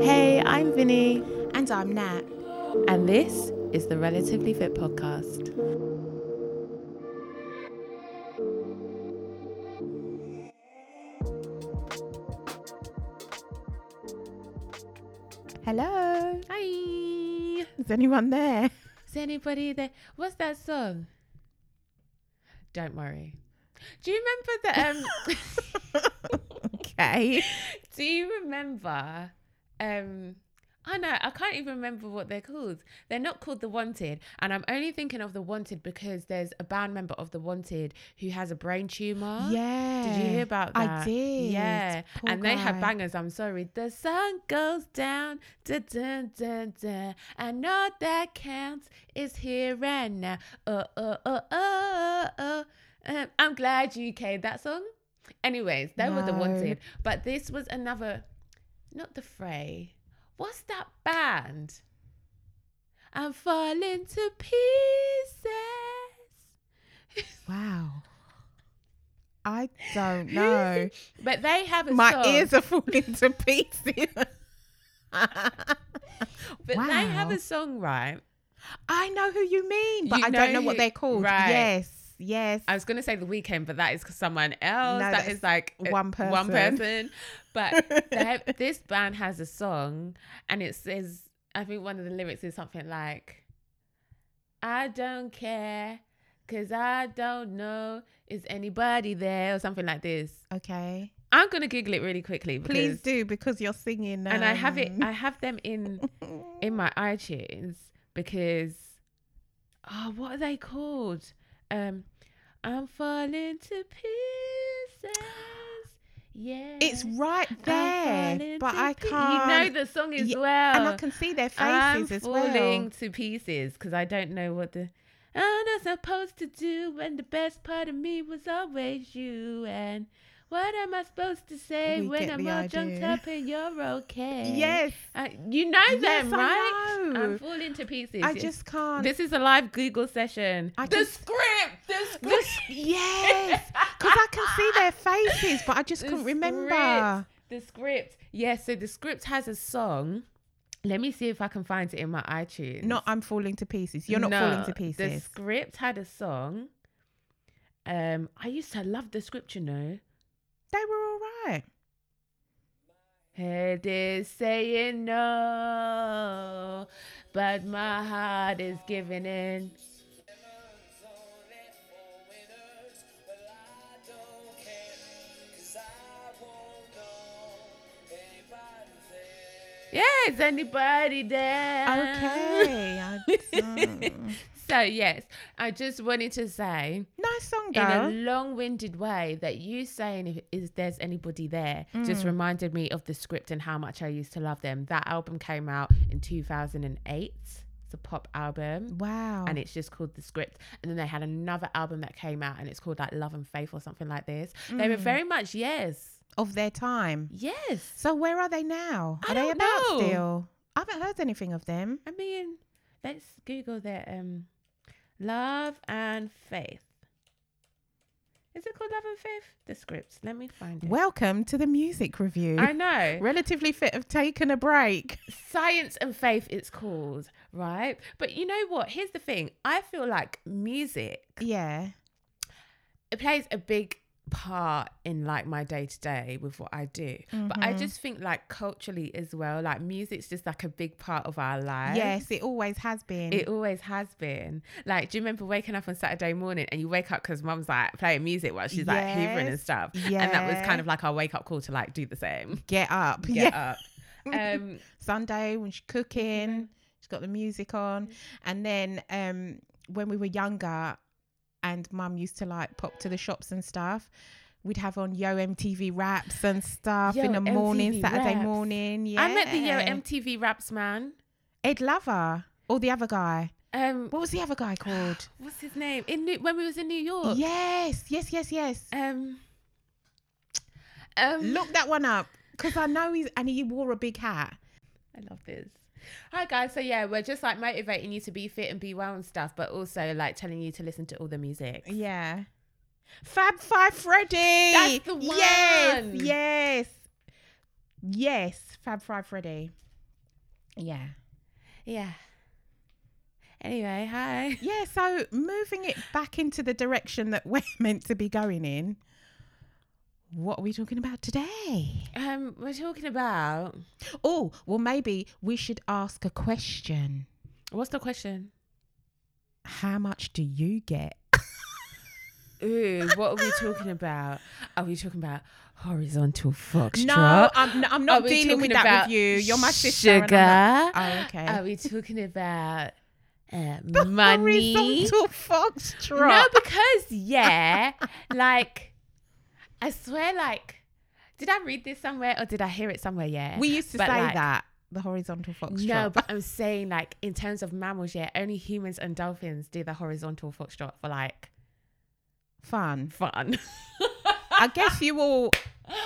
Hey, I'm Vinny, And I'm Nat. and this is the Relatively Fit podcast. Hello. Hi. Is anyone there? Is anybody there? What's that song? Don't worry. Do you remember the um? Okay. do you remember um? I know I can't even remember what they're called. They're not called the Wanted, and I'm only thinking of the Wanted because there's a band member of the Wanted who has a brain tumor. Yeah. Did you hear about that? I did. Yeah. Poor and they have guy. bangers. I'm sorry. The sun goes down. Da, da, da, da. And all that counts is here and now. Oh, oh, oh, oh, oh. Um, I'm glad you came. That song? Anyways, they were the wanted. But this was another, not the fray. What's that band? I'm falling to pieces. Wow. I don't know. But they have a My song. ears are falling to pieces. But they have a song, right? I know who you mean, but You I don't know know what they're called. right. Yes. Yes. I was gonna say the Weeknd, but that is someone else. No, that's like uh, one One person. person. But have, this band has a song, and it says, I think one of the lyrics is something like, "I don't care, cause I don't know is anybody there," or something like this. okay. I'm gonna Google it really quickly. Please do because you're singing. And I have it. um, I have them in in my iTunes because oh, what are they called? Um, I'm falling to pieces. Yeah, It's right there, but I can't. You know the song as Yeah, well, and I can see their faces I'm as falling to pieces because I don't know what the I'm not supposed to do, and the best part of me was always you. And what am I supposed to say We when I'm the all junked up and you're okay? Yes, Uh, you know Yes, them, I right? know. I'm falling to pieces. I just can't. This is a live Google session. I the just- script. The script. This- yes, because I can see their faces, but I just The couldn't remember. The script. Yes. so the script has a song. Let me see if I can find it in my iTunes. Not I'm falling to pieces. You're not falling to pieces. The script had a song. Um, I used to love the script, you know. They were all right. Head is saying no, but my heart is giving in. Yeah, is anybody there? Okay. So yes, I just wanted to say nice song, in a long-winded way that you saying if is there's anybody there just Mm. reminded me of the script and how much I used to love them. That album came out in 2008. It's a pop album. Wow. And it's just called The Script. And then they had another album that came out and it's called like Love and Faith or something like this. They were Mm. very much, yes. of their time. Yes. So where are they now? I Are they about know. still? I haven't heard anything of them. I mean, let's Google their um Love and Faith. Is it called Love and Faith? The scripts. Let me find it. Welcome to the music review. I know. Relatively fit have taken a break. Science and Faith it's called, right? But you know what? Here's the thing. I feel like music Yeah. it plays a big part in like my day to day with what I do. But I Mhm. just think like culturally as well, like music's just like a big part of our lives. Yes, it always has been. It always has been. Like, do you remember waking up on Saturday morning and you wake up because mum's like playing music while she's like hoovering and Yes. stuff? And that was kind of like our wake up call to like do the same. Get up. Get yeah. up. Um, Sunday when she's cooking, Mm-hmm. she's got the music on. And then um when we were younger and mum used to like pop to the shops and stuff, we'd have on Yo MTV raps and stuff Yo, in the morning, MTV Saturday raps. morning. Yeah. I met the Yo MTV Raps man. Ed Lover. Or the other guy. Um, What was the other guy called? what's his name? In New- when we was in New York. yes, yes, yes, yes. Um. Um. Look that one up. Because I know he's and he wore a big hat. I love this. Hi guys, so yeah, we're just like motivating you to be fit and be well and stuff, but also like telling you to listen to all the music. Yeah. Fab Five Freddy. That's the one. Yes, yes. Yes. Fab Five Freddy. Yeah. Yeah. Anyway, hi. Yeah, so moving it back into the direction that we're meant to be going in, what are we talking about today? Um, we're talking about Oh, well, maybe we should ask a question. what's the question? How much do you get? Ooh, what are we talking about? Are we talking about horizontal foxtrot? No, I'm, no, I'm not dealing with that with you. You're my sister. Sugar. Not- Oh, okay. Are we talking about uh, money? horizontal foxtrot. No, because yeah, like I swear, like did I read this somewhere or did I hear it somewhere? Yeah, we used to But, say like, that the horizontal foxtrot. No, but I'm saying like in terms of mammals, yeah, only humans and dolphins do the horizontal foxtrot for like fun. fun. I guess you all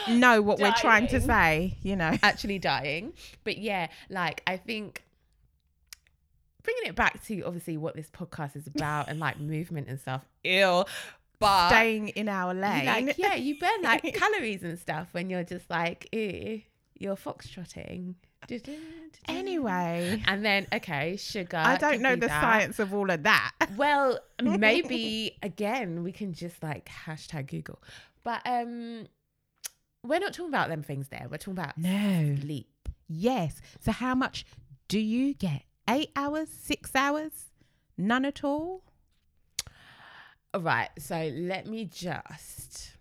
know what we're trying to say. You know. Actually dying, but yeah, like I think bringing it back to obviously what this podcast is about and like movement and stuff. Ill, but Staying in our lane. like yeah, you burn like calories and stuff when you're just like, ew, you're foxtrotting. Anyway, And then okay, sugar. I don't know the that. science of all of that. Well, maybe again we can just like hashtag Google, but um, we're not talking about them things there. We're talking about No. sleep. Yes. So how much do you get? Eight hours? Six hours? None at all? All right, so let me just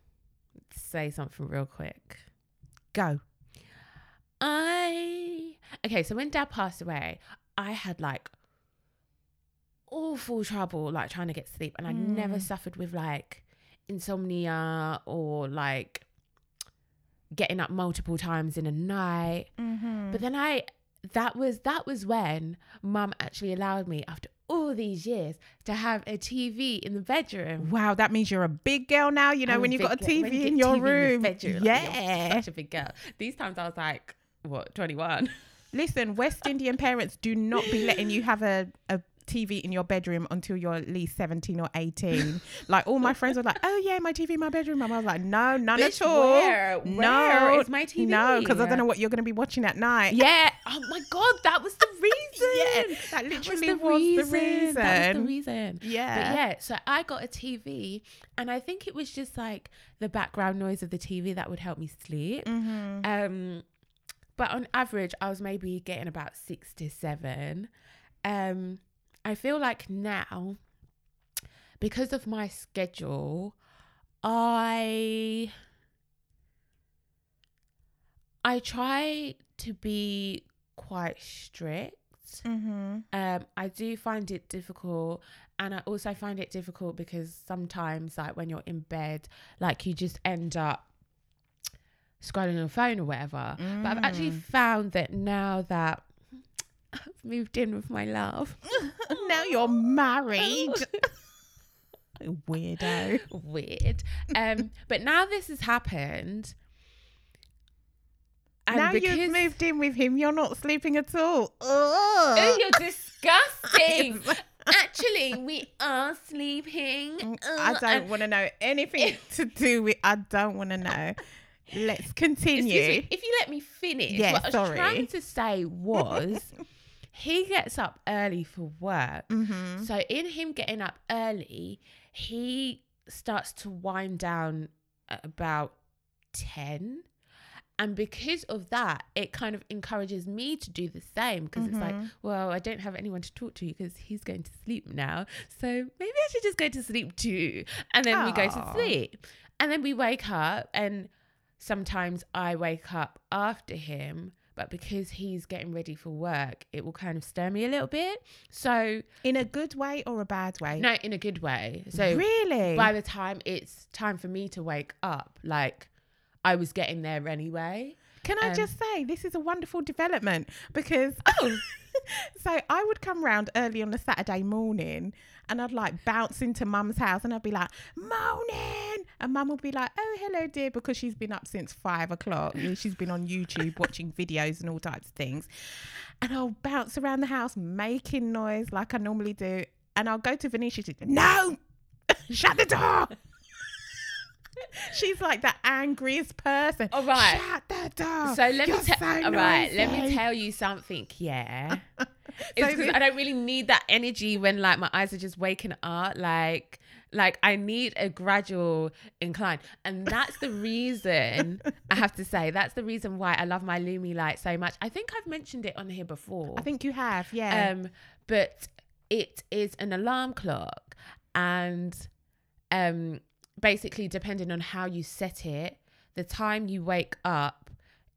say something real quick. Go. I okay, so when dad passed away, I had like awful trouble like trying to get sleep and I never Mm. suffered with like insomnia or like getting up multiple times in a night. Mm-hmm. But then I that was that was when mum actually allowed me after all these years to have a TV in the bedroom. Wow, that means you're a big girl now. You know, I'm when you've got a TV you in your TV room. bedroom, like, you're yeah. such a big girl. These times I was like, what, 21? Listen, West Indian parents do not be letting you have a, a TV in your bedroom until you're at least 17 or 18. like all my friends were like, oh yeah, my TV in my bedroom. And I was like, no, none Bitch, at all. where? no, Where is my TV? No, because I don't know what you're going to be watching at night. Yeah. Oh my God, that was the reason. Yeah, that That literally was the was the reason. reason. That was the reason. Yeah. But yeah, so I got a TV, and I think it was just like the background noise of the TV that would help me sleep. Mm-hmm. Um, but on average, I was maybe getting about six to seven. Um, I feel like now, because of my schedule, I I try to be quite strict. Mm-hmm. Um, I do find it difficult, and I also find it difficult because sometimes, like when you're in bed, like you just end up scrolling on your phone or whatever. But I've actually Mm. found that now that I've moved in with my love, now you're married. Weirdo. weird. Um, but now this has happened. And now you've moved in with him, you're not sleeping at all. Oh, you're disgusting. Actually, we are sleeping. I don't want to know anything to do with. I don't want to know. Let's continue. Me, if you let me finish, Yeah, what I was sorry. trying to say was he gets up early for work. Mm-hmm. So in him getting up early, he starts to wind down at about 10. And because of that, it kind of encourages me to do the same because it's like, Mhm. well, I don't have anyone to talk to because he's going to sleep now. So maybe I should just go to sleep too. And then we go to sleep. And then we wake up, and sometimes I wake up after him. But because he's getting ready for work, it will kind of stir me a little bit. So, In a good way or a bad way? no, in a good way. So, really? by the time it's time for me to wake up, like I was getting there anyway. Can I um, just say this is a wonderful development because Oh. so I would come round early on a Saturday morning and I'd like bounce into mum's house and I'd be like, Morning and mum will be like, Oh hello dear because she's been up since five o'clock. She's been on YouTube watching videos and all types of things. And I'll bounce around the house making noise like I normally do. And I'll go to Venetia to No Shut the door She's like the angriest person. All right. Shut the door. So let You're me tell. so all right, let me tell you something. Yeah, it's because this- I don't really need that energy when like my eyes are just waking up. Like, like I need a gradual incline, and that's the reason I have to say that's the reason why I love my Lumie light so much. I think I've mentioned it on here before. I think you have, yeah. Um, but it is an alarm clock, and um, basically depending on how you set it, the time you wake up,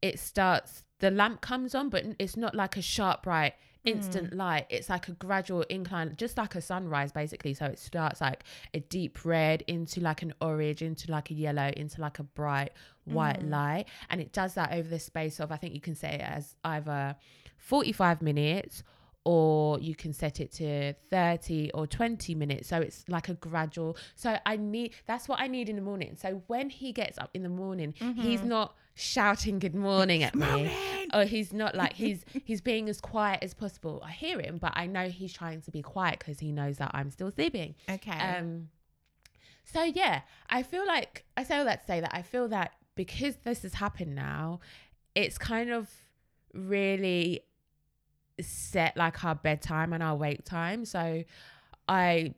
it starts. The lamp comes on, but it's not like a sharp, bright, Hmm. instant light. It's like a gradual incline, just like a sunrise, basically. So it starts like a deep red into like an orange, into like a yellow, into like a bright white mm-hmm. light, and it does that over the space of I think you can say it as either forty-five minutes or you can set it to 30 or 20 minutes. So it's like a gradual so i need that's what i need in the morning. So when he gets up in the morning he's not shouting good morning at me. Morning. or he's not like he's he's being as quiet as possible. I hear him but i know he's trying to be quiet because he knows that i'm still sleeping. Okay. um, so yeah, I feel like I say all that to say that I feel that because this has happened now, it's kind of really set like our bedtime and our wake time. So I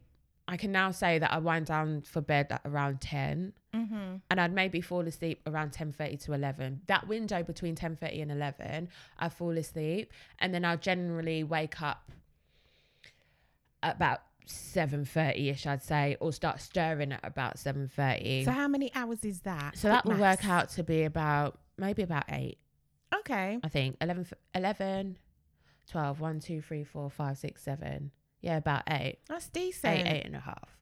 I can now say that I wind down for bed at around ten mm-hmm. and I'd maybe fall asleep around 10.30 to 11. That window between 10.30 and 11, I fall asleep and then I'll generally wake up about 7.30ish, I'd say, or start stirring at about 7.30. So So, how many hours is that? So that will work out to be about, maybe about 8, Okay. I think. 11, 11 12, 1, 2, 3, 4, 5, 6, 7. Yeah, about 8 That's decent. eight, eight and a half,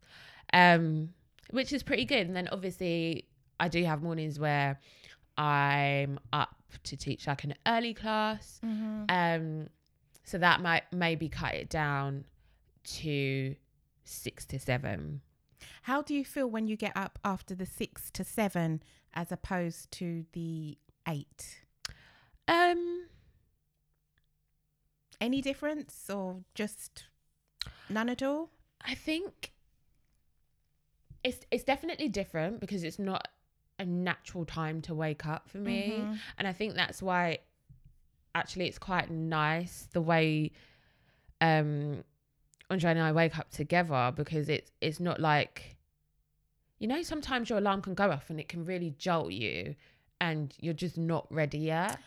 um, which is pretty good. And then obviously, I do have mornings where I'm up to teach like an early class, Mm-hmm. um, so that might maybe cut it down to six to seven. How do you feel when you get up after the six to seven as opposed to the eight? Um, Any difference or just none at all? I think it's it's definitely different because it's not a natural time to wake up for me. Mhm. and I think that's why actually it's quite nice the way um Andre and I wake up together because it's it's not like you know sometimes your alarm can go off and it can really jolt you and you're just not ready yet.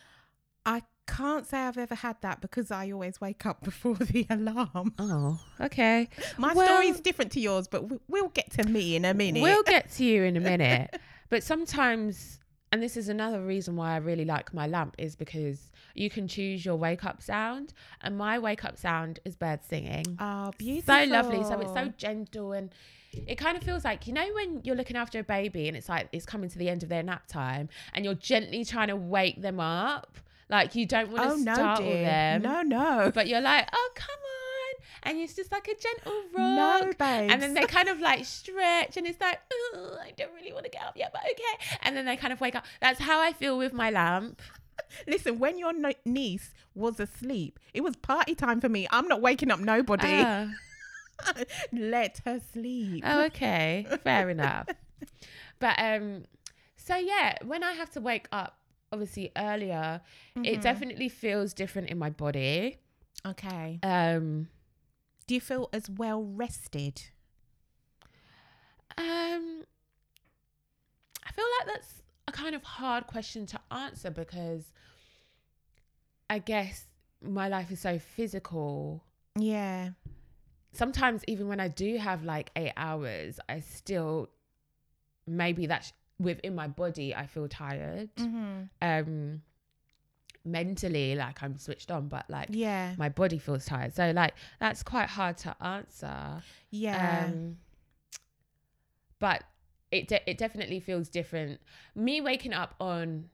I can't say I've ever had that because I always wake up before the alarm. Oh, okay. My Well- story's different to yours, but we- we'll get to me in a minute. We'll get to you in a minute. but sometimes, and this is another reason why I really like my lamp, is because you can choose your wake up sound. And my wake up sound is birds singing. Oh, beautiful. So lovely. So it's so gentle and it kind of feels like, you know, when you're looking after a baby and it's like it's coming to the end of their nap time and you're gently trying to wake them up. Like you don't want to Oh no, startle dear. them. No, no. But you're like, oh, come on. And it's just like a gentle No, rock. babes. And then they kind of like stretch and it's like, oh, I don't really want to get up yet, but okay. And then they kind of wake up. That's how I feel with my lamp. Listen, when your no- niece was asleep, it was party time for me. I'm not waking up nobody. Ah. Let her sleep. Oh, okay. Fair enough. But um so yeah, when I have to wake up obviously earlier, it Mhm. definitely feels different in my body. Okay. Um Do you feel as well rested? um I feel like that's a kind of hard question to answer because I guess my life is so physical. Yeah. Sometimes even when I do have like 8 hours, I still maybe that's within my body I feel tired. Mm-hmm. um mentally like i'm switched on but like Yeah. my body feels tired so like that's quite hard to answer Yeah. um but it de- it definitely feels different me waking up on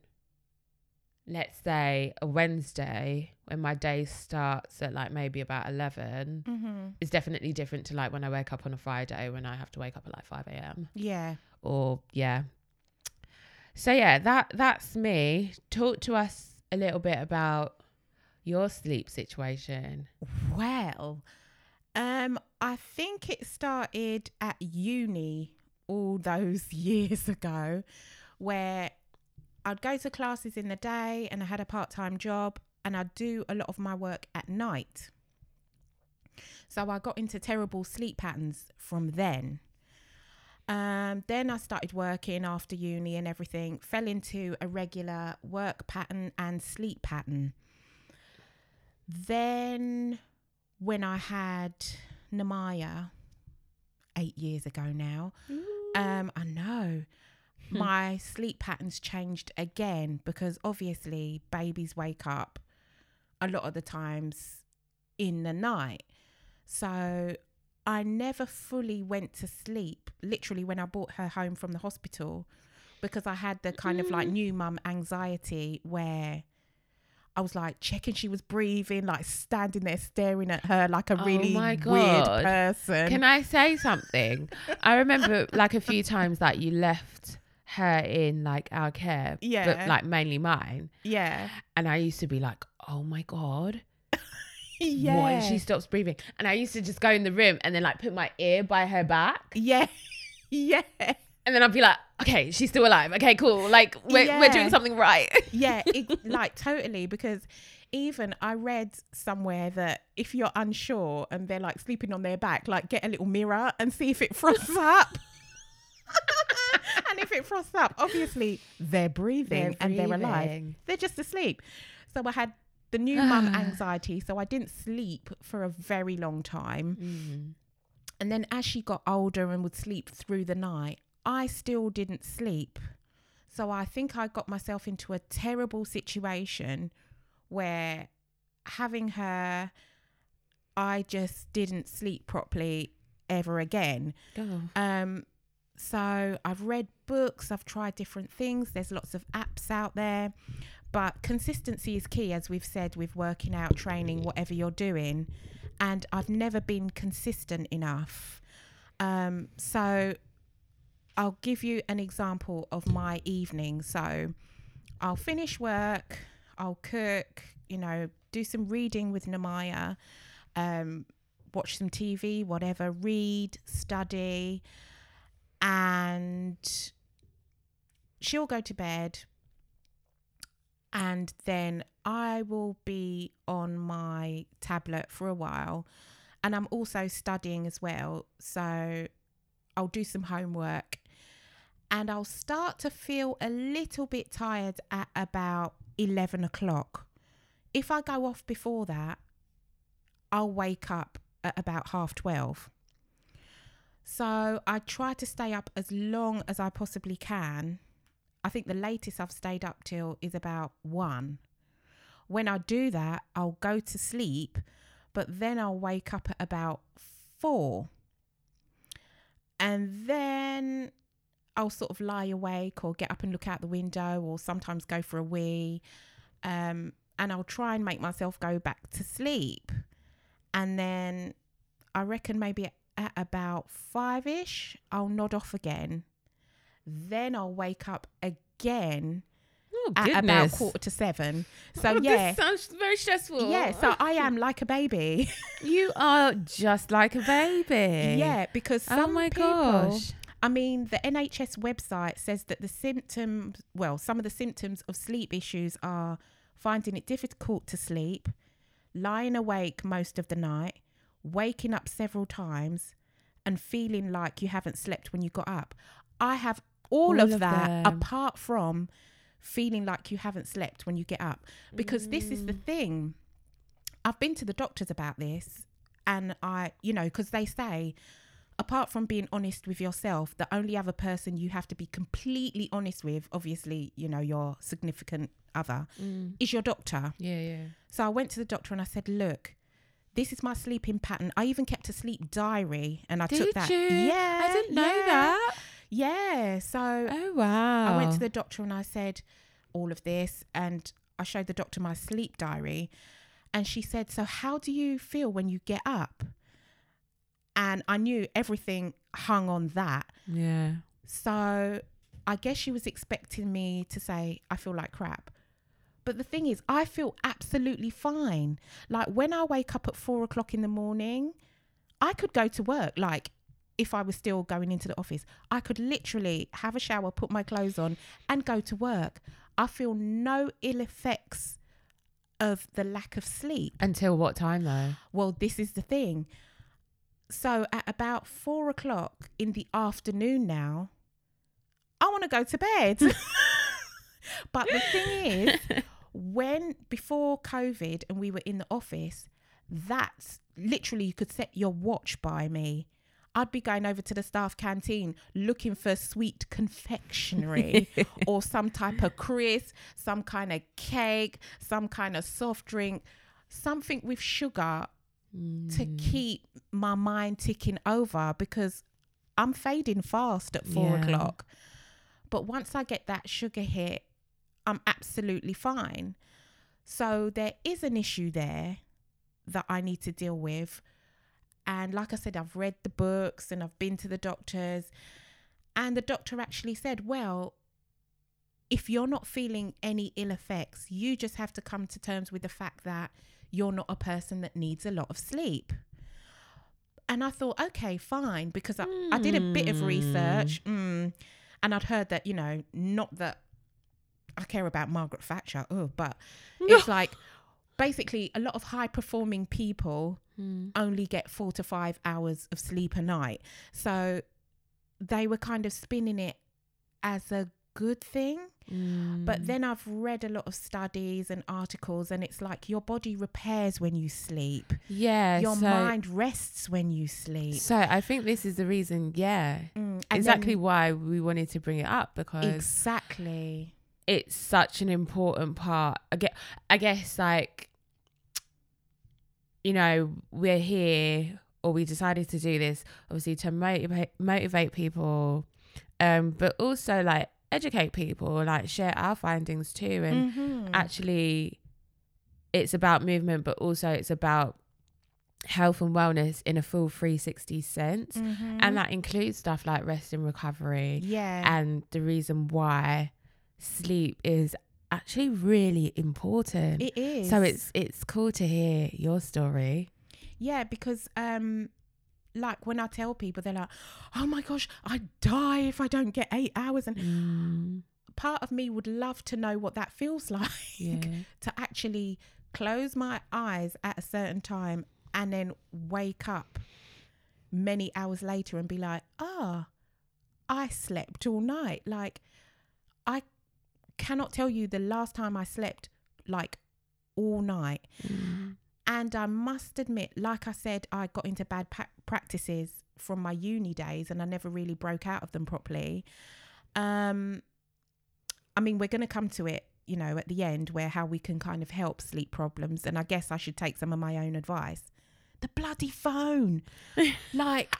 let's say a wednesday when my day starts at like maybe about 11 mm-hmm. is definitely different to like when i wake up on a friday when i have to wake up at like 5 a.m Yeah. or yeah so yeah that that's me talk to us a little bit about your sleep situation Well, um, I think it started at uni all those years ago where I'd go to classes in the day and I had a part time job and I'd do a lot of my work at night. So I got into terrible sleep patterns from then. Um, then I started working after uni and everything, fell into a regular work pattern and sleep pattern. Then, when I had Namaya eight years ago now, um, I know my sleep patterns changed again because obviously babies wake up a lot of the times in the night. So I never fully went to sleep, literally, when I brought her home from the hospital, because I had the kind of Mm. like new mum anxiety where I was like checking she was breathing, like standing there staring at her like a Oh really weird person. Can I say something? I remember like a few times that you left her in like our care, Yeah. but like mainly mine, yeah. and I used to be like, oh my god, Yeah. what she stops breathing? And I used to just go in the room and then like put my ear by her back, Yeah. yeah. and then I'd be like, okay, she's still alive. Okay, cool. Like we're we're doing something right. yeah, it, like totally. Because even I read somewhere that if you're unsure and they're like sleeping on their back, like get a little mirror and see if it frosts up. and if it frosts up, obviously they're breathing and they're alive. They're just asleep. So I had the new mum anxiety. So I didn't sleep for a very long time. Mm. And then as she got older and would sleep through the night, I still didn't sleep. So I think I got myself into a terrible situation where having her, I just didn't sleep properly ever again. Oh. Um, so I've read books, I've tried different things. There's lots of apps out there, but consistency is key, as we've said, with working out, training, whatever you're doing. And I've never been consistent enough. Um, so I'll give you an example of my evening. So I'll finish work, I'll cook, you know, do some reading with Namaya, um, watch some TV, whatever, read, study, and she'll go to bed. And then I will be on my tablet for a while. And I'm also studying as well. So I'll do some homework and I'll start to feel a little bit tired at about 11 o'clock. If I go off before that, I'll wake up at about half 12. So I try to stay up as long as I possibly can. I think the latest I've stayed up till is about one. When I do that, I'll go to sleep, but then I'll wake up at about four. And then I'll sort of lie awake or get up and look out the window or sometimes go for a wee. Um, and I'll try and make myself go back to sleep. And then I reckon maybe at about five ish, I'll nod off again. Then I'll wake up again Oh at about quarter to seven. So, Oh, yeah. this sounds very stressful. Yeah, so I am like a baby. you are just like a baby. yeah, because oh some Oh my people, gosh. I mean, the NHS website says that the symptoms, well, some of the symptoms of sleep issues are finding it difficult to sleep, lying awake most of the night, waking up several times, and feeling like you haven't slept when you got up. I have all, All of, of that them. apart from feeling like you haven't slept when you get up. Because this is the Mm. thing. I've been to the doctors about this, and I, you know, because they say, apart from being honest with yourself, the only other person you have to be completely honest with, obviously, you know, your significant other, Mm. is your doctor. Yeah, yeah. So I went to the doctor and I said, look, this is my sleeping pattern. I even kept a sleep diary and I Did took that. you? Yeah. I didn't know yeah, that. Yeah. So Oh wow. I went to the doctor and I said all of this and I showed the doctor my sleep diary and she said, So how do you feel when you get up? And I knew everything hung on that. Yeah. So I guess she was expecting me to say, I feel like crap. But the thing is, I feel absolutely fine. Like when I wake up at four o'clock in the morning, I could go to work like if I was still going into the office. I could literally have a shower, put my clothes on, and go to work. I feel no ill effects of the lack of sleep. Until what time though? Well, this is the thing. So at about four o'clock in the afternoon now, I want to go to bed. but the thing is, when before COVID and we were in the office, that's literally you could set your watch by me. I'd be going over to the staff canteen looking for sweet confectionery or some type of crisp, some kind of cake, some kind of soft drink, something with sugar to mm. keep my mind ticking over because I'm fading fast at four Yeah. o'clock. But once I get that sugar hit, I'm absolutely fine. So there is an issue there that I need to deal with. And like I said, I've read the books and I've been to the doctors. And the doctor actually said, well, if you're not feeling any ill effects, you just have to come to terms with the fact that you're not a person that needs a lot of sleep. And I thought, okay, fine, because I, I did a bit of research mm, and I'd heard that, you know, not that I care about Margaret Thatcher, oh, but it's like basically a lot of high performing people only get four to five hours of sleep a night. So they were kind of spinning it as a good thing. But then I've read a lot of studies and articles, and it's like your body repairs when you sleep, Yeah. your so, mind rests when you sleep. So I think this is the reason. Yeah. Mm, exactly why we wanted to bring it up because exactly. it's such an important part. I get, I guess, like, you know, we're here or we decided to do this obviously to motivate motivate people, um, but also like educate people, like share our findings too, and Mhm. actually, it's about movement, but also it's about health and wellness in a full 360 sense, Mhm. and that includes stuff like rest and recovery yeah. and the reason why sleep is actually really important. it is. So it's it's cool to hear your story. Yeah, because um like when I tell people they're like, "Oh my gosh, I die if I don't get 8 hours." And Mm, part of me would love to know what that feels like yeah. to actually close my eyes at a certain time and then wake up many hours later and be like, "Ah, I slept all night." Like cannot tell you the last time I slept like all night. Mm, And I must admit, like I said, I got into bad pa- practices from my uni days and I never really broke out of them properly. Um, I mean, we're going to come to it, you know, at the end where how we can kind of help sleep problems. And I guess I should take some of my own advice. The bloody phone. like,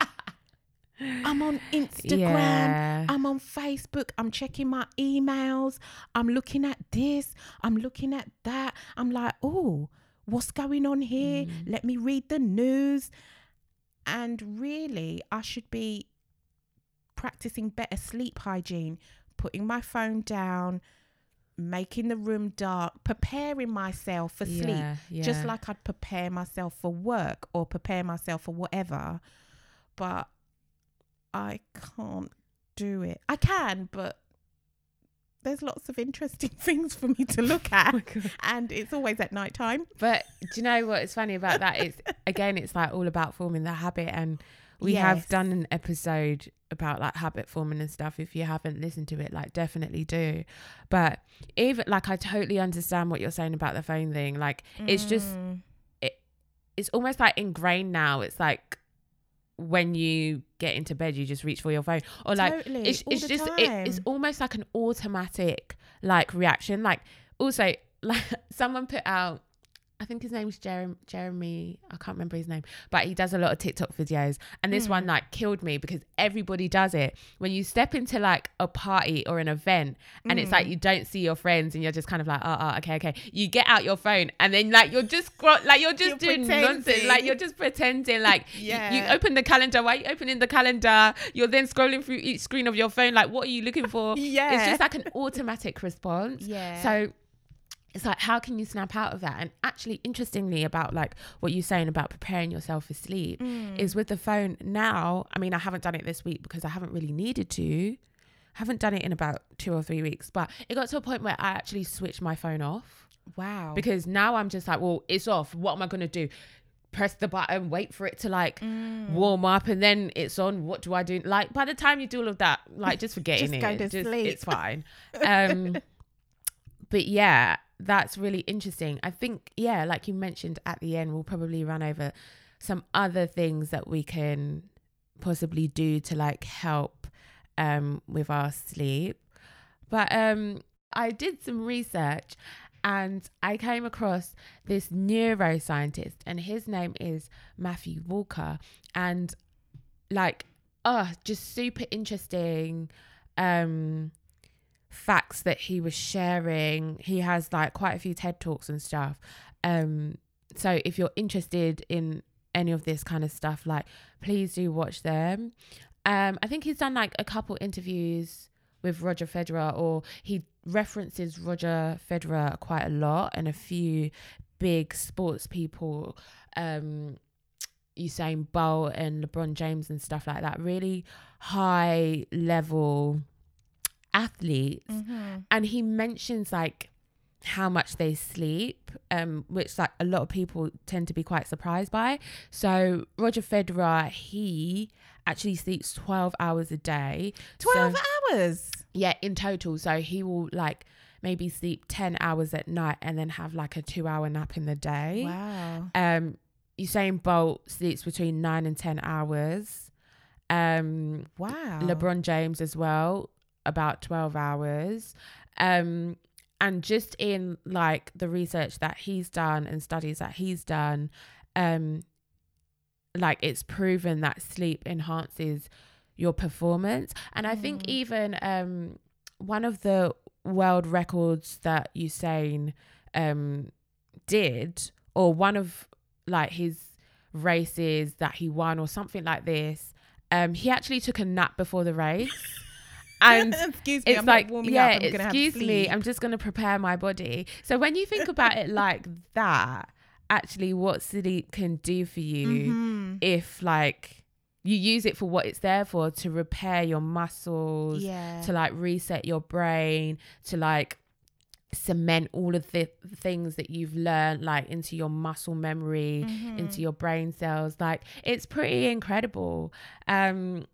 I'm on Instagram. Yeah. I'm on Facebook. I'm checking my emails. I'm looking at this. I'm looking at that. I'm like, oh, what's going on here? Mm. Let me read the news. And really, I should be practicing better sleep hygiene, putting my phone down, making the room dark, preparing myself for sleep, Yeah, just like I'd prepare myself for work or prepare myself for whatever. But I can't do it. I can, but there's lots of interesting things for me to look Oh at. and it's always at night time. But do you know what's funny about that? It's again, it's like all about forming the habit, and we have done an episode about like habit forming and stuff. If you haven't listened to it, like definitely do. But even like, I totally understand what you're saying about the phone thing. Like, it's just Mm. it's almost like ingrained now. It's like when you get into bed, you just reach for your phone, or like Totally, it's it's just it, it's almost like an automatic like reaction. Like also like someone put out. I think his name's Jeremy. Jeremy, I can't remember his name, but he does a lot of TikTok videos. And this Hmm. one like killed me because everybody does it. When you step into like a party or an event, and it's Hmm. like you don't see your friends, and you're just kind of like, oh, oh, okay, okay. You get out your phone, and then like you're just like you're just You're doing nonsense. Like you're just pretending. Like y- you, Yeah. open the calendar. Why are you opening the calendar? You're then scrolling through each screen of your phone. Like what are you looking for? Yeah. It's just like an automatic response. Yeah. So it's like how can you snap out of that? And actually interestingly about like what you're saying about preparing yourself for sleep Mm. is with the phone now i mean i haven't done it this week because i haven't really needed to. Haven't done it in about two or three weeks but it got to a point where i actually switched my phone off. Wow. because now i'm just like well it's off. What am i going to do? Press the button wait for it to like Mm. warm up and then it's on. What do i do? Like by the time you do all of that like just forgetting Just it. go to sleep. it's fine. Um but yeah that's really interesting. I think yeah like you mentioned at the end we'll probably run over some other things that we can possibly do to like help um with our sleep. But um i did some research and i came across this neuroscientist and his name is matthew walker. And like oh just super interesting um facts that he was sharing. He has like quite a few ted talks and stuff. Um so if you're interested in any of this kind of stuff like please do watch them. Um i think he's done like a couple interviews with roger federer or he references roger federer quite a lot and a few big sports people um Usain Bolt and LeBron James and stuff like that. Really high level athletes Mhm. and he mentions like how much they sleep um which like a lot of people tend to be quite surprised by so roger federer he actually sleeps 12 hours a day So- 12 hours. yeah in total so he will like maybe sleep 10 hours at night and then have like a two hour nap in the day Wow. um usain bolt sleeps between 9 and 10 hours um Wow. LeBron James as well, about 12 hours. Um, and just in like the research that he's done and studies that he's done, um, like it's proven that sleep enhances your performance. And I think Mm. even um, one of the world records that Usain um, did, or one of like his races that he won, or something like this, um, he actually took a nap before the race. And excuse me, it's I'm like, yeah, up. I'm gonna have excuse me. I'm just going to prepare my body. So when you think about it like that, actually, what sleep can do for you Mhm. if like you use it for what it's there for to repair your muscles, Yeah. to like reset your brain, to like cement all of the things that you've learned like into your muscle memory, Mhm. into your brain cells. Like it's pretty incredible. Um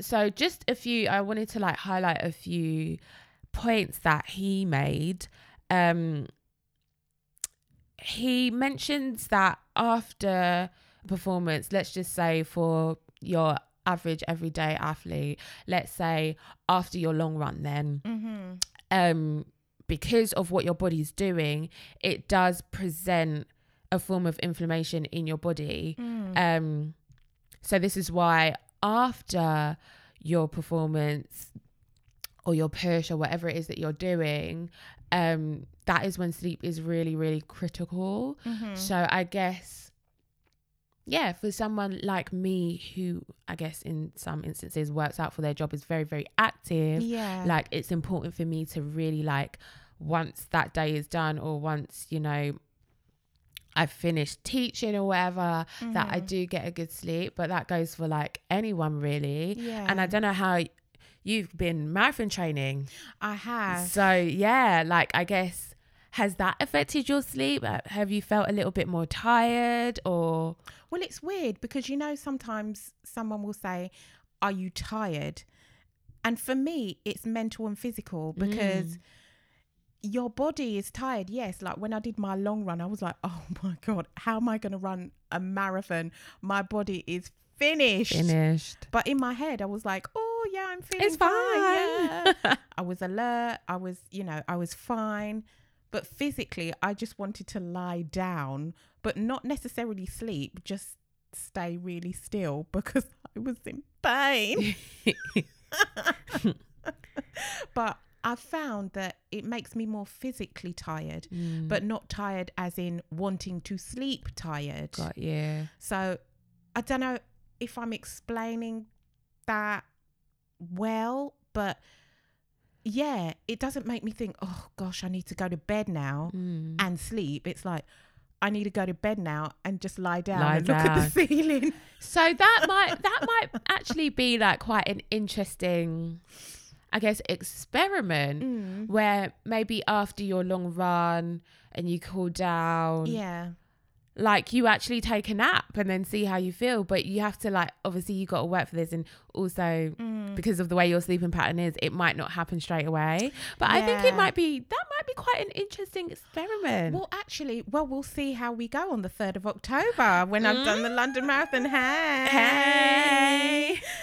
so just a few I wanted to like highlight a few points that he made. Um he mentions that after performance, let's just say for your average everyday athlete, let's say after your long run then Mhm. um because of what your body's doing, it does present a form of inflammation in your body. Mm. Um, so this is why after your performance or your push or whatever it is that you're doing, um, that is when sleep is really, really critical. Mhm. So I guess, yeah, for someone like me who I guess in some instances works out for their job is very, very active yeah. like it's important for me to really like once that day is done or once you know i've finished teaching or whatever that i Mhm. do get a good sleep but that goes for like anyone really Yeah. and i don't know how you've been marathon training I have. so yeah like i guess has that affected your sleep Uh, have you felt a little bit more tired or Well, it's weird because you know sometimes someone will say, "Are you tired?" And for me, it's mental and physical because Mm. Your body is tired. Yes, like when I did my long run, I was like, "Oh my god, how am I going to run a marathon? My body is finished." finished But in my head, I was like, "Oh yeah, I'm feeling it's fine." fine yeah." I was alert. I was, you know, I was fine. But physically, I just wanted to lie down, but not necessarily sleep, just stay really still because I was in pain. but I found that it makes me more physically tired, Mm, but not tired as in wanting to sleep tired. got you So I don't know if I'm explaining that well, but yeah, it doesn't make me think, oh gosh, I need to go to bed now Mm. and sleep. It's like I need to go to bed now and just lie down Lie and look at the ceiling. So that might that might actually be like quite an interesting, I guess, experiment Mm. where maybe after your long run and you cool down, Yeah. like you actually take a nap and then see how you feel. But you have to like obviously you got to work for this, and also Mm. because of the way your sleeping pattern is, it might not happen straight away. But I think it might be that might be quite an interesting experiment. Well, actually, well, we'll see how we go on the 3rd of October when I've done the London Marathon. Hey.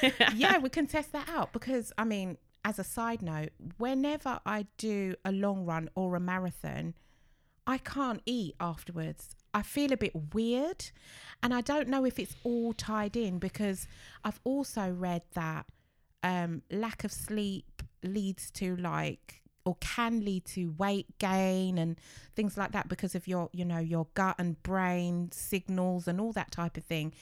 hey, yeah, we can test that out because, I mean, as a side note, whenever I do a long run or a marathon, I can't eat afterwards. I feel a bit weird. And I don't know if it's all tied in because I've also read that um, lack of sleep leads to like or can lead to weight gain and things like that because of your you know your gut and brain signals and all that type of thing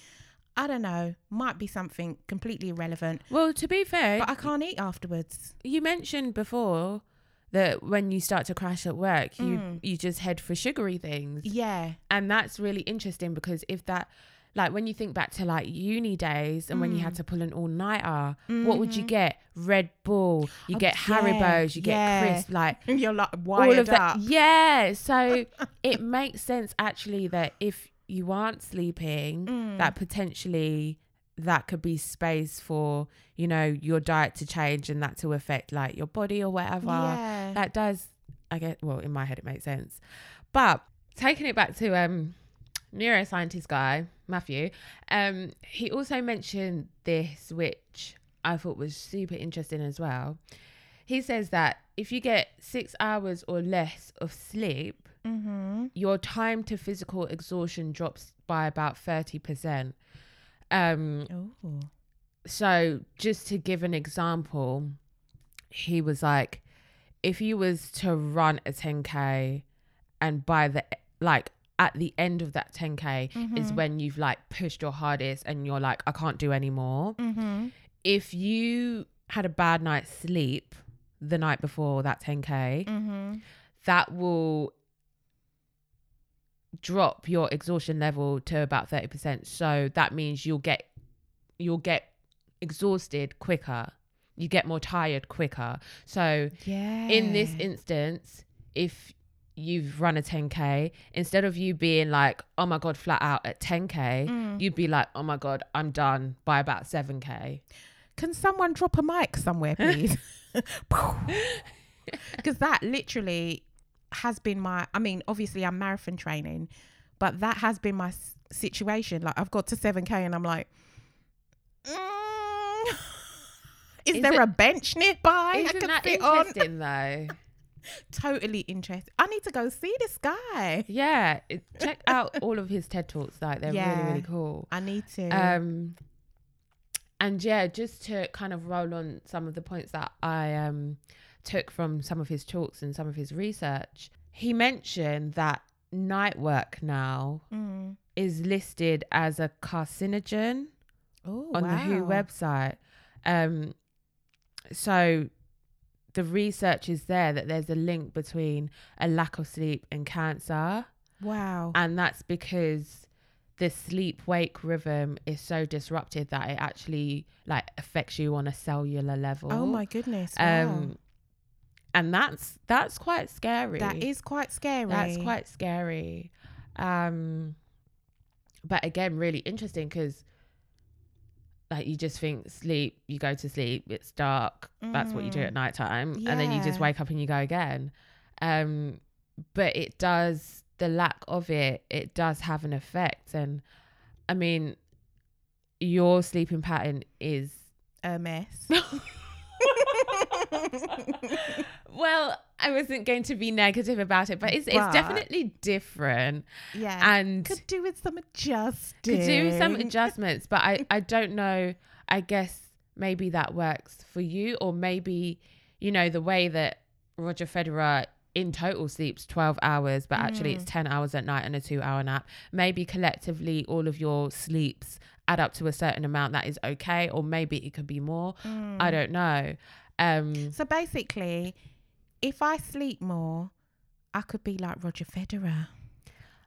i don't know might be something completely irrelevant Well, to be fair, but i can't eat afterwards you mentioned before that when you start to crash at work, you Mm. you just head for sugary things, yeah and that's really interesting because if that, like when you think back to like uni days and when you Mm. had to pull an all nighter, what would you get? Red Bull, you Oh, get yeah, Haribo's, you yeah. get crisp, like you're like wired all of that. Yeah, so it makes sense actually that if you aren't sleeping, Mm. that potentially that could be space for you know your diet to change and that to affect like your body or whatever. yeah That does, I get. Well, in my head it makes sense, but taking it back to um neuroscientist guy Matthew, um he also mentioned this which I thought was super interesting as well. He says that if you get six hours or less of sleep, mm-hmm. your time to physical exhaustion drops by about 30%. Um, oh so just to give an example, he was like, if you was to run a 10k and by the like at the end of that 10k is when you've like pushed your hardest and you're like, I can't do anymore. mm-hmm. If you had a bad night's sleep the night before that 10k, Mm-hmm. that will drop your exhaustion level to about 30%. So that means you'll get you'll get exhausted quicker. You get more tired quicker. So yeah in this instance, if you've run a 10k, instead of you being like, "Oh my god, flat out at 10k," Mm. you'd be like, "Oh my god, I'm done by about 7k." Can someone drop a mic somewhere, please? Because that literally has been my. I mean, obviously, I'm marathon training, but that has been my s- situation. Like, I've got to 7K and I'm like, mm, is, Is there it- a bench nearby I Isn't can that sit on? interesting though? Totally interesting. I need to go see this guy. Yeah, check out all of his TED talks. Like they're Yeah. really really cool. I need to. Um, and yeah, just to kind of roll on some of the points that I um took from some of his talks and some of his research, he mentioned that night work now Mm. is listed as a carcinogen Oh, on the WHO website. Um, so the research is there that there's a link between a lack of sleep and cancer, Wow. and that's because the sleep wake rhythm is so disrupted that it actually like affects you on a cellular level. oh my goodness. Wow. Um, and that's that's quite scary. that is quite scary. That's quite scary. Um, but again, really interesting because, like, you just think sleep, you go to sleep, it's dark, that's what you do Mm. at nighttime, and then you just wake up and you go again. Um, but it does, the lack of it, it does have an effect. And I mean, your sleeping pattern is a mess. well, I wasn't going to be negative about it, but it's But- it's definitely different. yeah. And could do with some adjusting. could do some adjustments, but I, I don't know. I guess maybe that works for you, or maybe, you know, the way that Roger Federer in total sleeps 12 hours, but actually Mm. it's 10 hours at night and a two hour nap. Maybe collectively all of your sleeps add up to a certain amount that is okay, or maybe it could be more. Mm. I don't know. Um, So basically, if I sleep more, I could be like Roger Federer.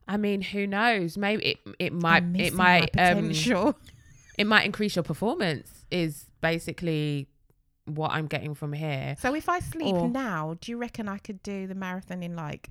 I mean, who knows? Maybe it it might it might um it might increase your performance. Is basically what I'm getting from here. so if I sleep or- now, do you reckon I could do the marathon in like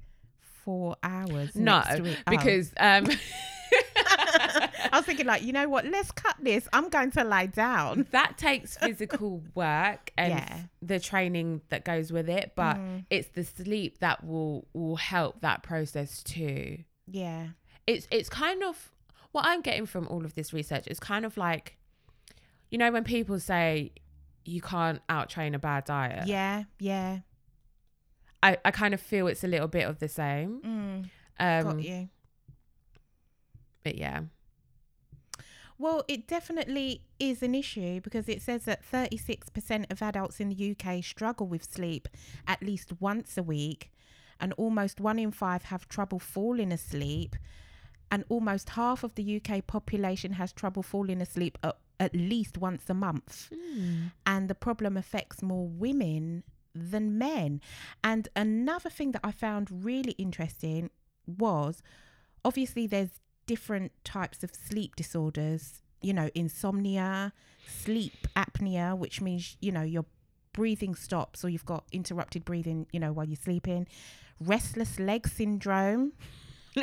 four hours? No? Oh. because um, I was thinking like, you know what? Let's cut this. I'm going to lie down. that takes physical work and Yeah. the training that goes with it, but Mm. it's the sleep that will will help that process too. Yeah. It's it's kind of what I'm getting from all of this research It's kind of like, you know, when people say you can't out train a bad diet. Yeah. Yeah. I, I kind of feel it's a little bit of the same. Mm, Um, got you. But yeah. Well, it definitely is an issue because it says that 36% of adults in the UK struggle with sleep at least once a week, and almost one in five have trouble falling asleep, and almost half of the UK population has trouble falling asleep at, at least once a month. Hmm. And the problem affects more women than men. And another thing that I found really interesting was obviously there's different types of sleep disorders, you know, insomnia, sleep apnea, which means, you know, your breathing stops or you've got interrupted breathing, you know, while you're sleeping, restless leg syndrome.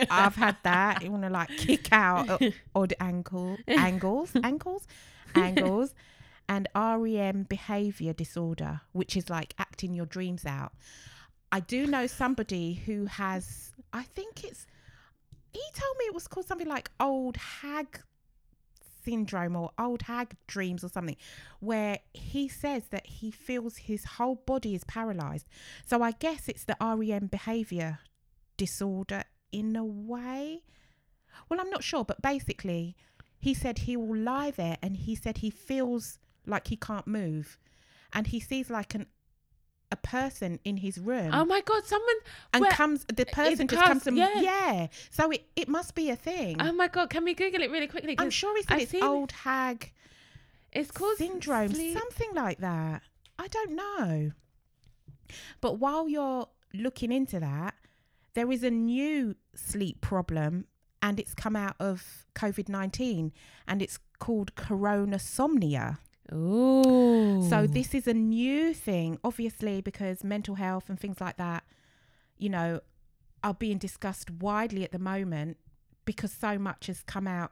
I've had that. You want to like kick out odd ankle angles, ankles, angles, and REM behavior disorder, which is like acting your dreams out. I do know somebody who has. I think it's. He told me it was called something like old hag syndrome or old hag dreams or something, where he says that he feels his whole body is paralyzed. So I guess it's the REM behavior disorder in a way. Well, I'm not sure, but basically, he said he will lie there and he said he feels like he can't move and he sees like an a person in his room Oh my god, someone and where- comes the person just comes- comes to yeah. yeah. So it, it must be a thing. Oh my god, can we Google it really quickly? i'm sure it's seen- old hag it's called syndrome sleep- something like that. I don't know. But while you're looking into that there is a new sleep problem and it's come out of covid-19 and it's called coronasomnia Ooh. So this is a new thing, obviously, because mental health and things like that, you know, are being discussed widely at the moment because so much has come out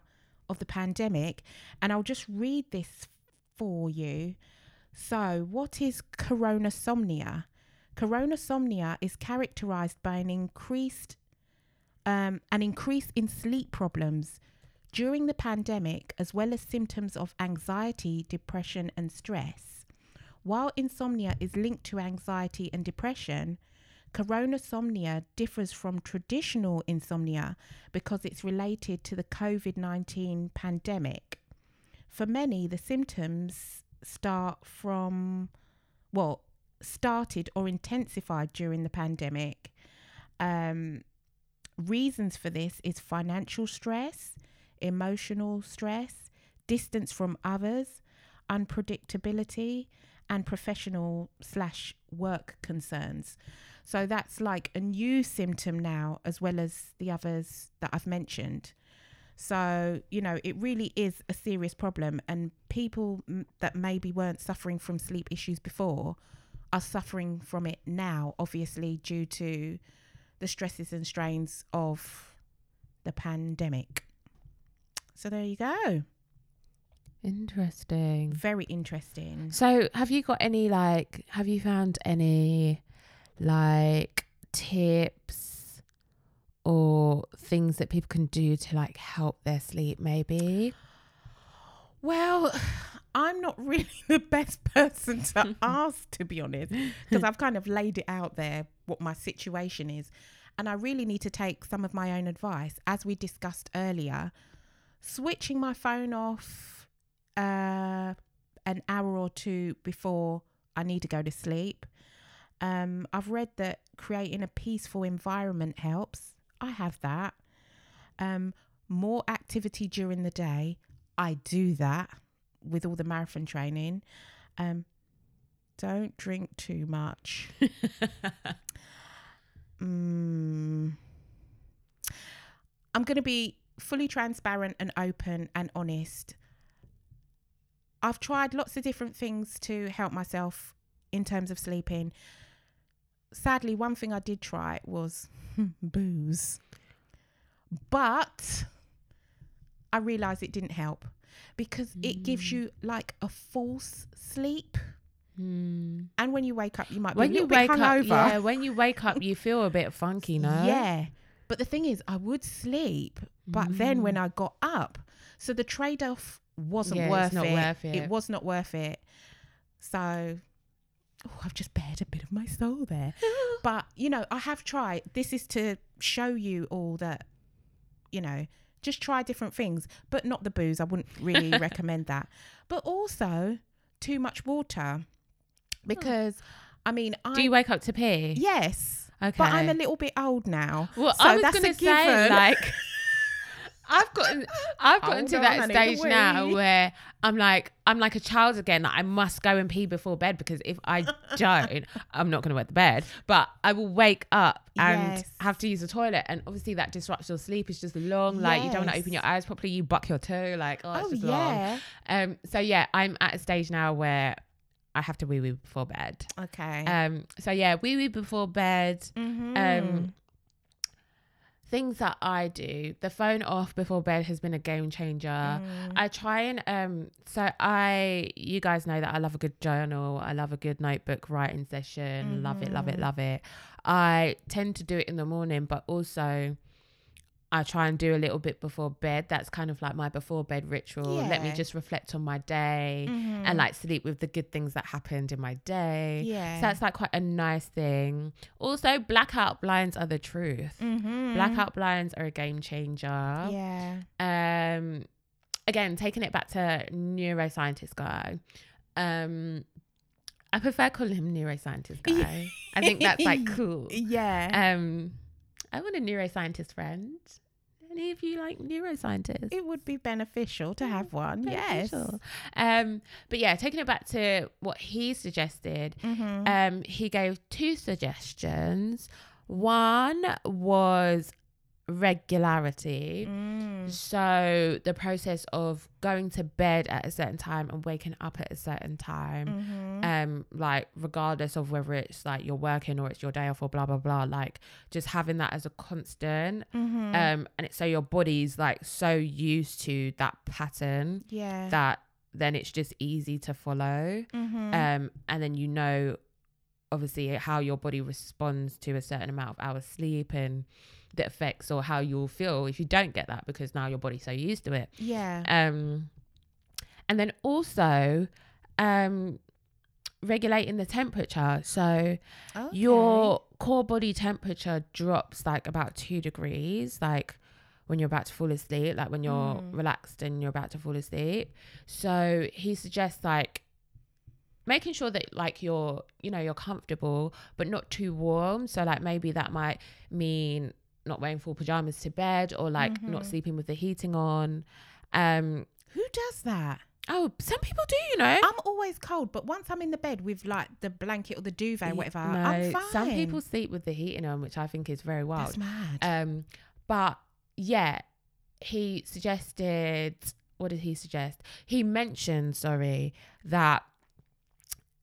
of the pandemic. And I'll just read this for you. So, what is coronasomnia? Coronasomnia is characterized by an increased um, an increase in sleep problems during the pandemic, as well as symptoms of anxiety, depression, and stress. While insomnia is linked to anxiety and depression, coronasomnia differs from traditional insomnia because it's related to the COVID 19 pandemic. For many, the symptoms start from, well, started or intensified during the pandemic. Um, reasons for this is financial stress, emotional stress, distance from others, unpredictability, and professional slash work concerns. So that's like a new symptom now, as well as the others that I've mentioned. So, you know, it really is a serious problem, and people m- that maybe weren't suffering from sleep issues before are suffering from it now, obviously, due to the stresses and strains of the pandemic. So, there you go. Interesting. Very interesting. So, have you got any like? Have you found any like tips or things that people can do to like help their sleep? Maybe. Well, I'm not really the best person to ask, to be honest, because I've kind of laid it out there what my situation is. And I really need to take some of my own advice. As we discussed earlier, switching my phone off uh, an hour or two before I need to go to sleep. Um, I've read that creating a peaceful environment helps. I have that. Um, more activity during the day. I do that with all the marathon training. Um, Don't drink too much. Mm. I'm going to be fully transparent and open and honest. I've tried lots of different things to help myself in terms of sleeping. Sadly, one thing I did try was booze. But I realized it didn't help because it gives you like a false sleep. Hmm. And when you wake up, you might When be a you little wake bit up, hungover. yeah, when you wake up, you feel a bit funky, no? Yeah. But the thing is, I would sleep, but then Mm. when I got up, so the trade off wasn't Yeah, worth, it. worth it. was not worth it. So, oh, I've just bared a bit of my soul there. but, you know, I have tried. This is to show you all that, you know, just try different things, but not the booze. I wouldn't really recommend that. But also, too much water. Because, I mean, I. Do you wake up to pee? yes. Okay. But I'm a little bit old now. Well, so I was a say given. like I've gotten I've gotten to that a stage now where I'm like I'm like a child again. That I must go and pee before bed because if I don't, I'm not going to wet the bed. But I will wake up and Yes. have to use the toilet, and obviously that disrupts your sleep. It's just long. Like you don't want to open your eyes properly. You buck your toe. Like oh, it's Oh just long. yeah. Um. So yeah, I'm at a stage now where I have to wee wee before bed. Okay. Um. So yeah, wee wee before bed Mhm. um things that I do, the phone off before bed has been a game changer. Mm. I try and um so I you guys know that I love a good journal, I love a good notebook writing session, love it, love it, Mhm. love it. I tend to do it in the morning, but also I try and do a little bit before bed. That's kind of like my before bed ritual. Let me just reflect on my day Mhm. and like sleep with the good things that happened in my day. yeah. So that's like quite a nice thing. Also, blackout blinds are the truth. Mhm. Blackout blinds are a game changer. Yeah. Um, again, taking it back to neuroscientist guy. Um, I prefer calling him neuroscientist guy. I think that's like cool. Yeah. Um, I want a neuroscientist friend. Any of you like neuroscientists? it would be beneficial to have one. Yes. Um, but yeah, taking it back to what he suggested, Mhm. um, he gave two suggestions. One was regularity. Mm. So the process of going to bed at a certain time and waking up at a certain time, Mhm. um, like regardless of whether it's like you're working or it's your day off or blah blah blah, like just having that as a constant. Mhm. Um, and it's so your body's like so used to that pattern yeah. that then it's just easy to follow. Mhm. Um, and then you know obviously how your body responds to a certain amount of hours sleep and the effects or how you'll feel if you don't get that because now your body's so used to it. yeah. Um, and then also um, regulating the temperature. So Okay. your core body temperature drops like about two degrees, like when you're about to fall asleep, like when you're Mm. relaxed and you're about to fall asleep. So he suggests like making sure that like you're you know you're comfortable but not too warm so like maybe that might mean not wearing full pajamas to bed or like not Mhm. sleeping with the heating on um Who does that? oh some people do you know I'm always cold, but once I'm in the bed with like the blanket or the duvet, Y- whatever, no, I'm fine. some people sleep with the heating on which i think is very wild That's mad. Um, but yeah, he suggested. What did he suggest? He mentioned, sorry, that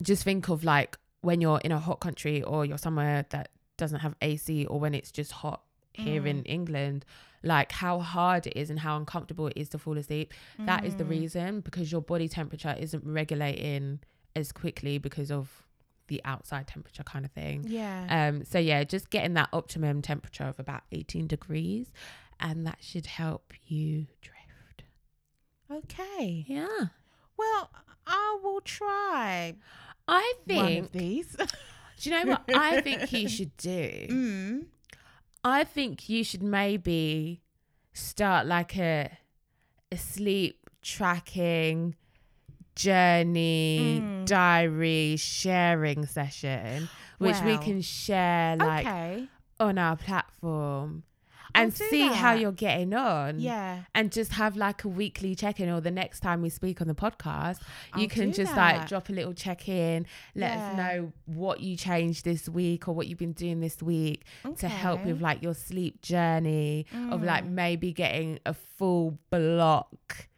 just think of like when you're in a hot country or you're somewhere that doesn't have AC or when it's just hot here Mm. in England, like how hard it is and how uncomfortable it is to fall asleep. That is the Mm. reason because your body temperature isn't regulating as quickly because of the outside temperature kind of thing. Yeah. Um, so yeah, just getting that optimum temperature of about 18 degrees, and that should help you drift. okay. Yeah, Well, I will try I think. these. do you know what I think you should do? mm. I think you should maybe start like a a sleep tracking journey Mm. diary sharing session which we can share like okay. on our platform and see how you're getting on. Yeah. And just have like a weekly check in, or the next time we speak on the podcast, you I'll can do just like drop a little check in, let us know what you changed this week or what you've been doing this week to help with like your sleep journey of like Mm. maybe getting a full block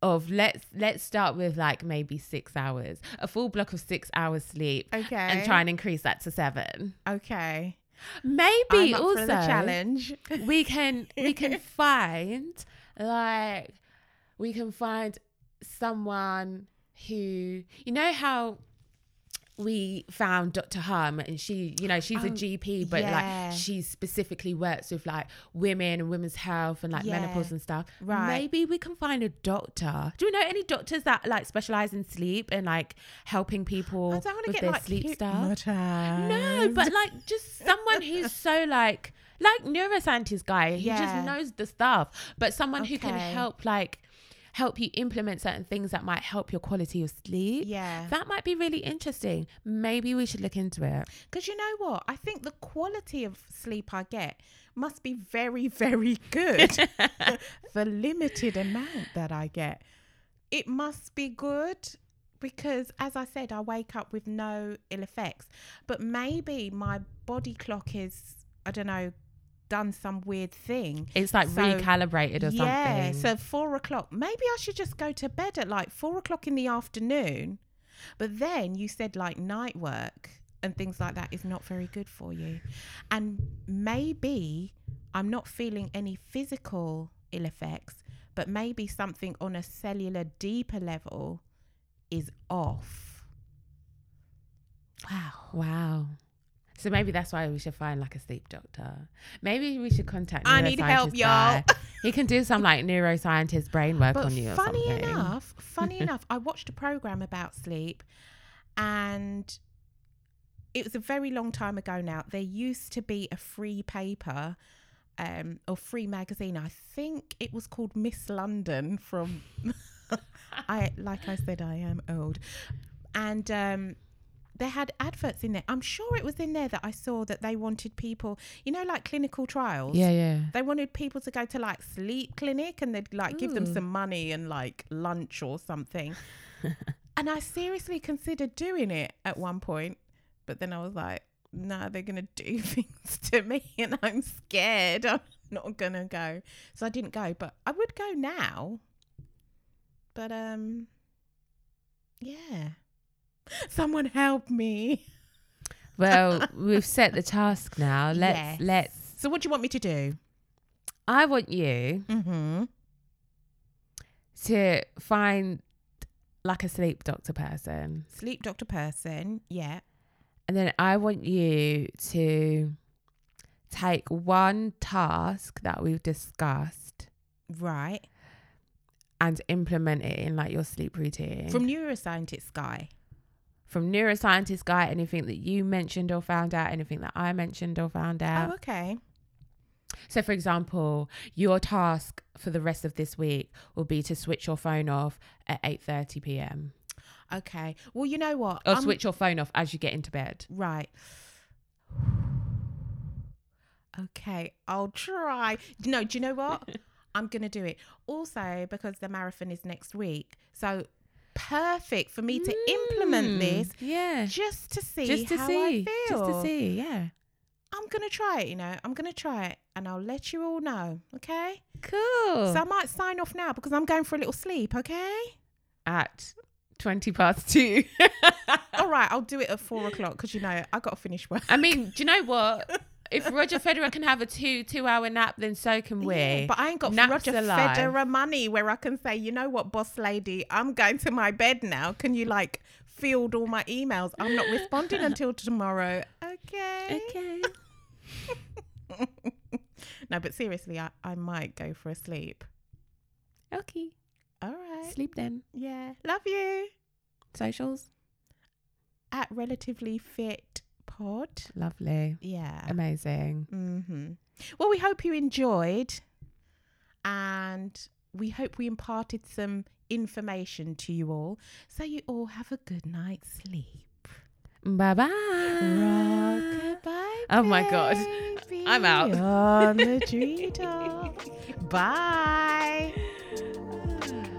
of let's let's start with like maybe six hours a full block of six hours sleep Okay. and try and increase that to seven Okay. Maybe also challenge. we can we can find like we can find someone who you know how we found Dr. Hum and she you know she's a Oh, GP but yeah. like she specifically works with like women and women's health and like Yeah. menopause and stuff Right. maybe we can find a doctor do you know any doctors that like specialize in sleep and like helping people I don't want to with get their like sleep stuff no, but like just someone who's so like like neuroscientist guy who Yeah. just knows the stuff, but someone who can help like help you implement certain things that might help your quality of sleep. yeah. That might be really interesting. Maybe we should look into it. Because you know what? I think the quality of sleep I get must be very, very good. the limited amount that I get. It must be good because, as I said, I wake up with no ill effects. But maybe my body clock is, I don't know, done some weird thing. It's like So, recalibrated or yeah, something. Yeah. So four o'clock. Maybe I should just go to bed at like four o'clock in the afternoon. But then you said like night work and things like that is not very good for you. And maybe I'm not feeling any physical ill effects, but maybe something on a cellular deeper level is off. Wow. wow. So maybe that's why we should find like a sleep doctor. Maybe we should contact. I need help, y'all. He can do some like neuroscientist brain work But on you funny enough, funny enough, I watched a program about sleep, and it was a very long time ago now. There used to be a free paper, um, or free magazine. I think it was called Miss London. From I, like I said, I am old, and um, they had adverts in there. I'm sure it was in there that I saw that they wanted people, you know, like clinical trials. Yeah, yeah. They wanted people to go to like sleep clinic and they'd like give them some money and like lunch or something. and I seriously considered doing it at one point, but then I was like, no, they're gonna do things to me and I'm scared. I'm not gonna go. So I didn't go, but I would go now. But um yeah. Someone help me. Well, we've set the task now. Let's Yes. let's. So what do you want me to do? I want you Mm-hmm. to find like a sleep doctor person, Sleep doctor person. Yeah. and then I want you to take one task that we've discussed Right. and implement it in like your sleep routine. From neuroscientist guy. From neuroscientist guy, anything that you mentioned or found out, anything that I mentioned or found out. Oh, okay. So, for example, your task for the rest of this week will be to switch your phone off at eight thirty p.m. Okay. Well, you know what? or I'm- switch your phone off as you get into bed. Right. Okay, I'll try. No, do you know what? I'm going to do it. Also, because the marathon is next week. So, perfect for me to implement Mm, this yeah, just to see just to how see, I feel. just to see, yeah. I'm to try it, you know. I'm to try it and I'll let you all know, okay? Cool. So, I might sign off now because I'm going for a little sleep, okay? At twenty past two. all right, I'll do it at four o'clock because, you know, i got to finish work. I mean, do you know what? If Roger Federer can have a two two hour nap, then so can we. Yeah, but I ain't got Naps Roger alive. Federer money where I can say, you know what, boss lady, I'm going to my bed now. Can you like field all my emails? I'm not responding until tomorrow. Okay. okay. No, but seriously, I, I might go for a sleep. Okay. All right. Sleep then. Yeah. Love you. Socials. At relatively fit pod. Lovely. Yeah. Amazing. Mm-hmm. Well, we hope you enjoyed, and we hope we imparted some information to you all, so you all have a good night's sleep. Bye bye. Oh my God. I'm out. On the treetop. Bye.